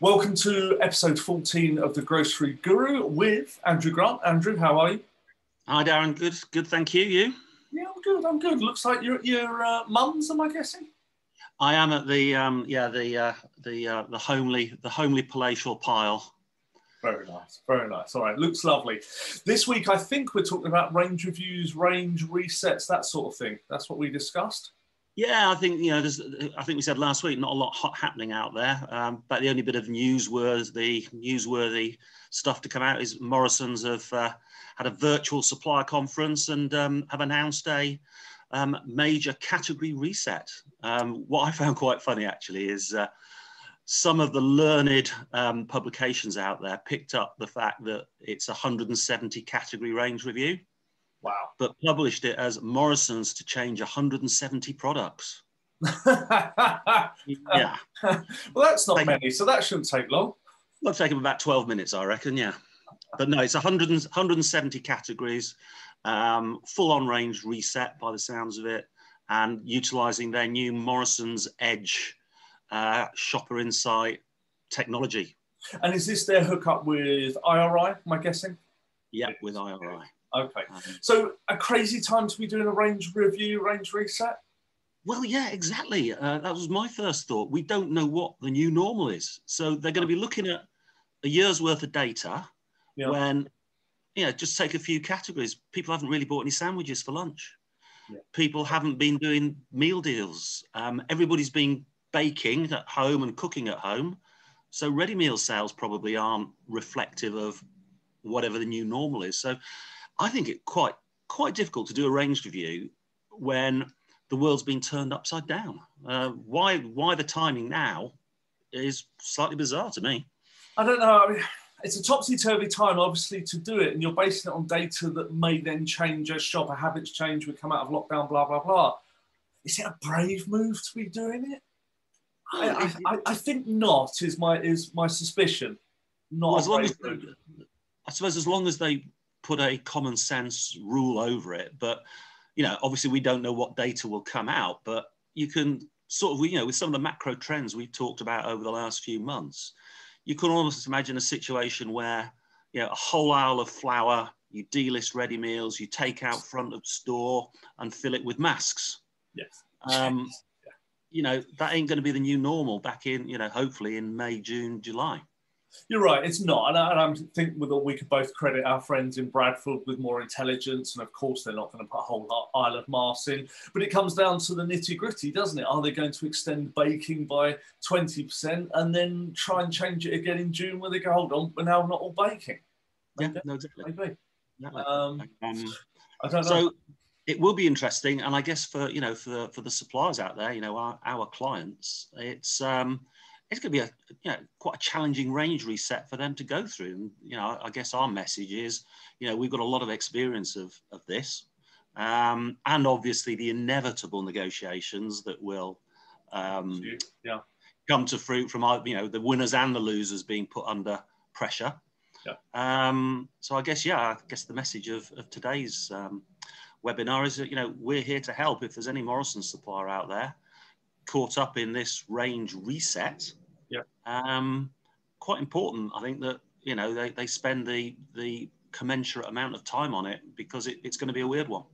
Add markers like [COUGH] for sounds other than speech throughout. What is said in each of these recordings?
Welcome to episode 14 of the Grocery Guru with Andrew Grant. Andrew, how are you? Hi, Darren. Good, good. Thank you. You? Yeah, I'm good. I'm good. Looks like you're at your uh, mum's, am I guessing? I am at the um, yeah the uh, the uh, the homely the homely palatial pile. Very nice, very nice. All right, looks lovely. This week, I think we're talking about range reviews, range resets, that sort of thing. That's what we discussed. Yeah, I think you know. There's, I think we said last week, not a lot hot happening out there. Um, but the only bit of newsworthy, newsworthy stuff to come out is Morrison's have uh, had a virtual supplier conference and um, have announced a um, major category reset. Um, what I found quite funny actually is uh, some of the learned um, publications out there picked up the fact that it's a 170 category range review. Wow. But published it as Morrison's to change 170 products. [LAUGHS] yeah. well, that's not many, so that shouldn't take long. It'll take them about 12 minutes, I reckon, yeah. But no, it's 100, 170 categories, um, full on range reset by the sounds of it, and utilizing their new Morrison's Edge uh, shopper insight technology. And is this their hookup with IRI, am I guessing? Yeah, with IRI. Okay. Um, so a crazy time to be doing a range review, range reset? Well, yeah, exactly. Uh, that was my first thought. We don't know what the new normal is. So they're going to be looking at a year's worth of data yeah. when, you know, just take a few categories. People haven't really bought any sandwiches for lunch. Yeah. People haven't been doing meal deals. Um, everybody's been baking at home and cooking at home. So ready meal sales probably aren't reflective of whatever the new normal is. So I think it quite quite difficult to do a range review when the world's been turned upside down. Uh, why why the timing now is slightly bizarre to me. I don't know. I mean, it's a topsy turvy time, obviously, to do it, and you're basing it on data that may then change as shopper habits change. We come out of lockdown, blah blah blah. Is it a brave move to be doing it? I, I, I think not. Is my is my suspicion. Not well, as long as I suppose as long as they put a common sense rule over it. But you know, obviously, we don't know what data will come out, but you can sort of, you know, with some of the macro trends we've talked about over the last few months, you can almost imagine a situation where, you know, a whole aisle of flour, you delist ready meals, you take out front of store and fill it with masks. Yes. Um, you know, that ain't going to be the new normal back in, you know, hopefully in May, June, July. You're right, it's not. And I, and I think with we could both credit our friends in Bradford with more intelligence. And of course, they're not going to put a whole Isle of Mars in. But it comes down to the nitty gritty, doesn't it? Are they going to extend baking by 20% and then try and change it again in June where they go, hold on, we're now not all baking? Maybe. Yeah, no, exactly. Maybe. Um, um, I don't know. So it will be interesting. And I guess for, you know, for, for the suppliers out there, you know, our, our clients, it's, um, it's going to be a you know quite a challenging range reset for them to go through. And you know, I guess our message is, you know, we've got a lot of experience of of this, um, and obviously the inevitable negotiations that will um, yeah. come to fruit from our, you know the winners and the losers being put under pressure. Yeah. Um, so I guess yeah, I guess the message of, of today's um, webinar is that you know we're here to help. If there's any Morrison supplier out there caught up in this range reset, yeah. Um, quite important, I think that you know they, they spend the the commensurate amount of time on it because it, it's going to be a weird one.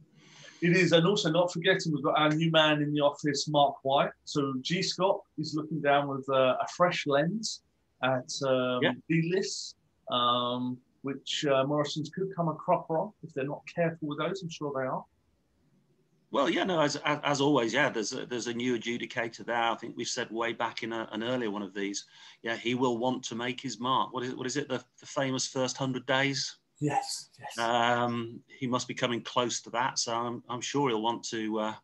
It is, and also not forgetting we've got our new man in the office, Mark White. So GSCOP is looking down with a, a fresh lens at um, yeah. D-lists, um, which uh, Morrison's could come a cropper on if they're not careful with those. I'm sure they are. Well, yeah, no, as, as always, yeah, there's a, there's a new adjudicator there. I think we've said way back in a, an earlier one of these, yeah, he will want to make his mark. What is it? What is it? The, the famous first hundred days. Yes, yes. Um, he must be coming close to that, so I'm, I'm sure he'll want to uh,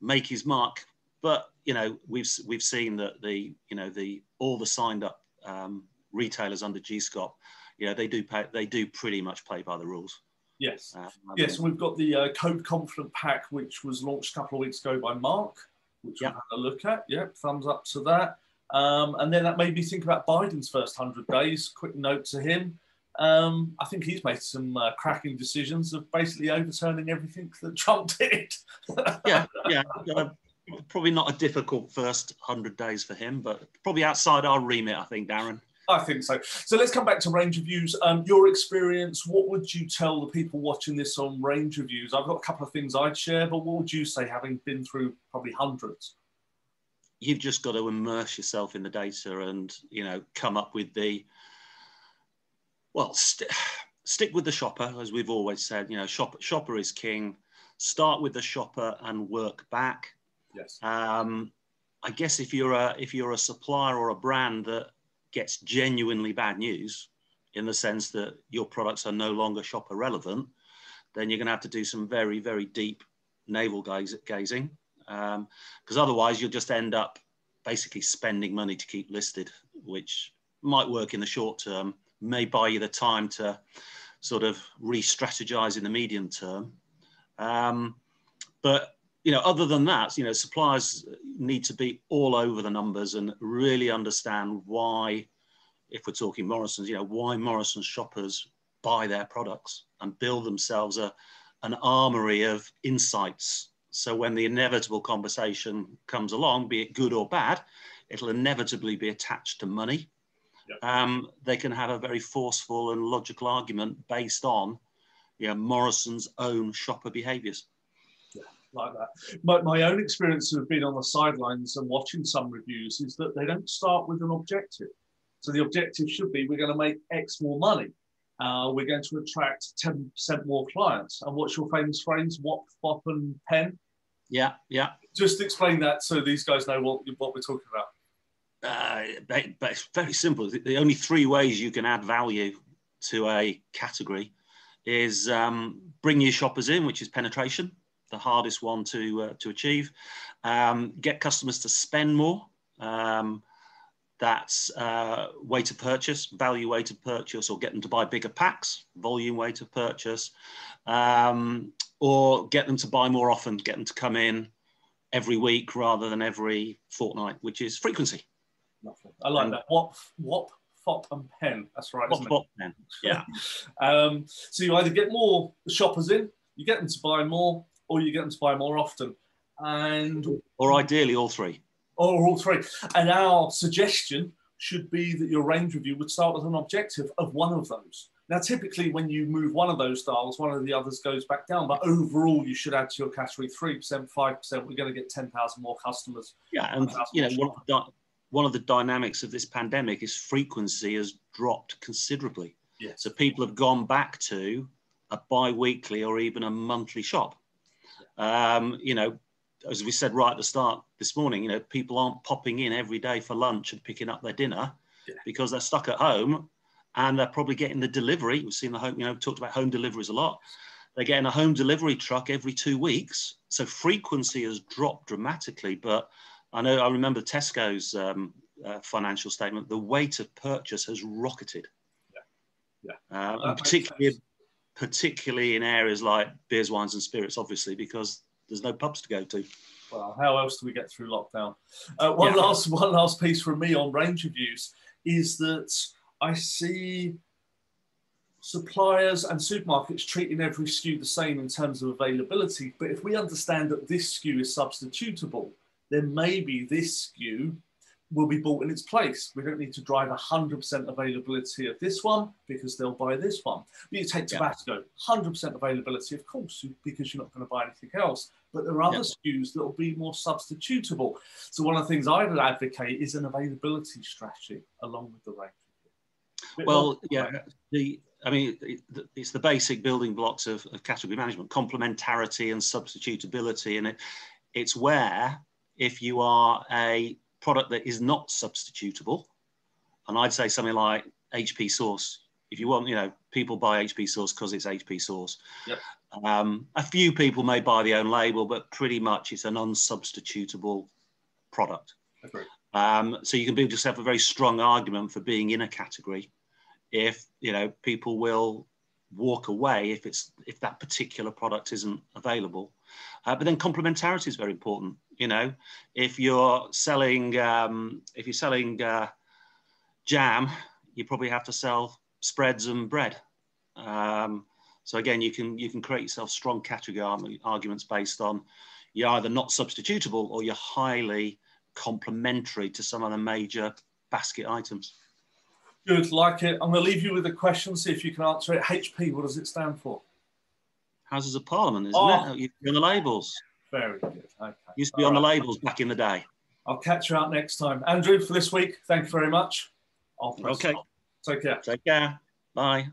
make his mark. But you know, we've we've seen that the you know the all the signed up um, retailers under GSCOP, you know, they do pay, they do pretty much play by the rules. Yes. Uh, yes, we've got the uh, Code Confident pack, which was launched a couple of weeks ago by Mark, which yep. we'll have a look at. Yep, thumbs up to that. Um, and then that made me think about Biden's first 100 days. Quick note to him. Um, I think he's made some uh, cracking decisions of basically overturning everything that [LAUGHS] Trump did. yeah, yeah. Uh, probably not a difficult first 100 days for him, but probably outside our remit, I think, Darren. I think so. So let's come back to range reviews. Um, your experience, what would you tell the people watching this on range reviews? I've got a couple of things I'd share, but what would you say, having been through probably hundreds? You've just got to immerse yourself in the data and, you know, come up with the, well, st- stick with the shopper, as we've always said, you know, shopper, shopper is king. Start with the shopper and work back. Yes. Um, I guess if you're a if you're a supplier or a brand that gets genuinely bad news, in the sense that your products are no longer shopper relevant, then you're going to have to do some very very deep navel gazing, because um, otherwise you'll just end up basically spending money to keep listed, which might work in the short term, may buy you the time to sort of re-strategize in the medium term. Um, but you know, other than that, you know, suppliers need to be all over the numbers and really understand why, if we're talking Morrison's, you know, why Morrison's shoppers buy their products and build themselves a, an armory of insights. So when the inevitable conversation comes along, be it good or bad, it'll inevitably be attached to money. Yep. Um, they can have a very forceful and logical argument based on you know, Morrison's own shopper behaviours like that. But my own experience of being on the sidelines and watching some reviews is that they don't start with an objective. So the objective should be we're going to make X more money. Uh, we're going to attract 10% more clients. And what's your famous phrase? What, fop, and pen? Yeah, yeah. Just explain that so these guys know what, what we're talking about. Uh, but, but it's very simple. The only three ways you can add value to a category is um, bring your shoppers in, which is penetration the hardest one to uh, to achieve. Um, get customers to spend more. Um, that's uh, weighted purchase, value weighted purchase, or get them to buy bigger packs, volume weighted purchase, um, or get them to buy more often, get them to come in every week rather than every fortnight, which is frequency. I like that. What what fop and pen. That's right. What fop pen. Yeah. [LAUGHS] um, so you either get more shoppers in, you get them to buy more, or you get them to buy more often. And or ideally all three. Or all three. And our suggestion should be that your range review would start with an objective of one of those. Now, typically, when you move one of those dials, one of the others goes back down. But overall, you should add to your category three percent, five percent. We're going to get ten thousand more customers. Yeah, and you know, one of, the, one of the dynamics of this pandemic is frequency has dropped considerably. Yes. So people have gone back to a bi-weekly or even a monthly shop. Um, you know, as we said right at the start this morning, you know, people aren't popping in every day for lunch and picking up their dinner yeah. because they're stuck at home and they're probably getting the delivery. We've seen the home, you know, talked about home deliveries a lot. They're getting a home delivery truck every two weeks. So frequency has dropped dramatically. But I know I remember Tesco's um, uh, financial statement, the weight of purchase has rocketed. Yeah. Yeah. Uh, and particularly particularly in areas like beers, wines, and spirits, obviously, because there's no pubs to go to. Well, how else do we get through lockdown? Uh, one yeah. last one last piece from me on range reviews is that I see suppliers and supermarkets treating every SKU the same in terms of availability. But if we understand that this SKU is substitutable, then maybe this SKU will be bought in its place. We don't need to drive 100% availability of this one because they'll buy this one. But you take Tabasco, 100% availability, of course, because you're not going to buy anything else. But there are other yeah. SKUs that will be more substitutable. So one of the things I would advocate is an availability strategy along with the range. Well, yeah, the I mean, it's the basic building blocks of, of category management: complementarity and substitutability, and it, it's where if you are a product that is not substitutable, and I'd say something like HP sauce. If you want, you know, people buy HP sauce because it's HP sauce. Yep. Um, a few people may buy the own label, but pretty much it's an unsubstitutable product. Um, so you can build yourself a very strong argument for being in a category if you know people will walk away if it's if that particular product isn't available. Uh, but then complementarity is very important. You know, if you're selling um, if you're selling uh, jam, you probably have to sell spreads and bread. Um, so again, you can you can create yourself strong category arguments based on, you're either not substitutable or you're highly complementary to some of the major basket items. Good, like it. I'm going to leave you with a question, see if you can answer it. HP, what does it stand for? Houses of Parliament, isn't oh. it? Used to be on the labels. Very good. Okay. Used to be All on right. the labels back in the day. I'll catch you out next time. Andrew, for this week, thank you very much. okay. Take care. Take care. Bye.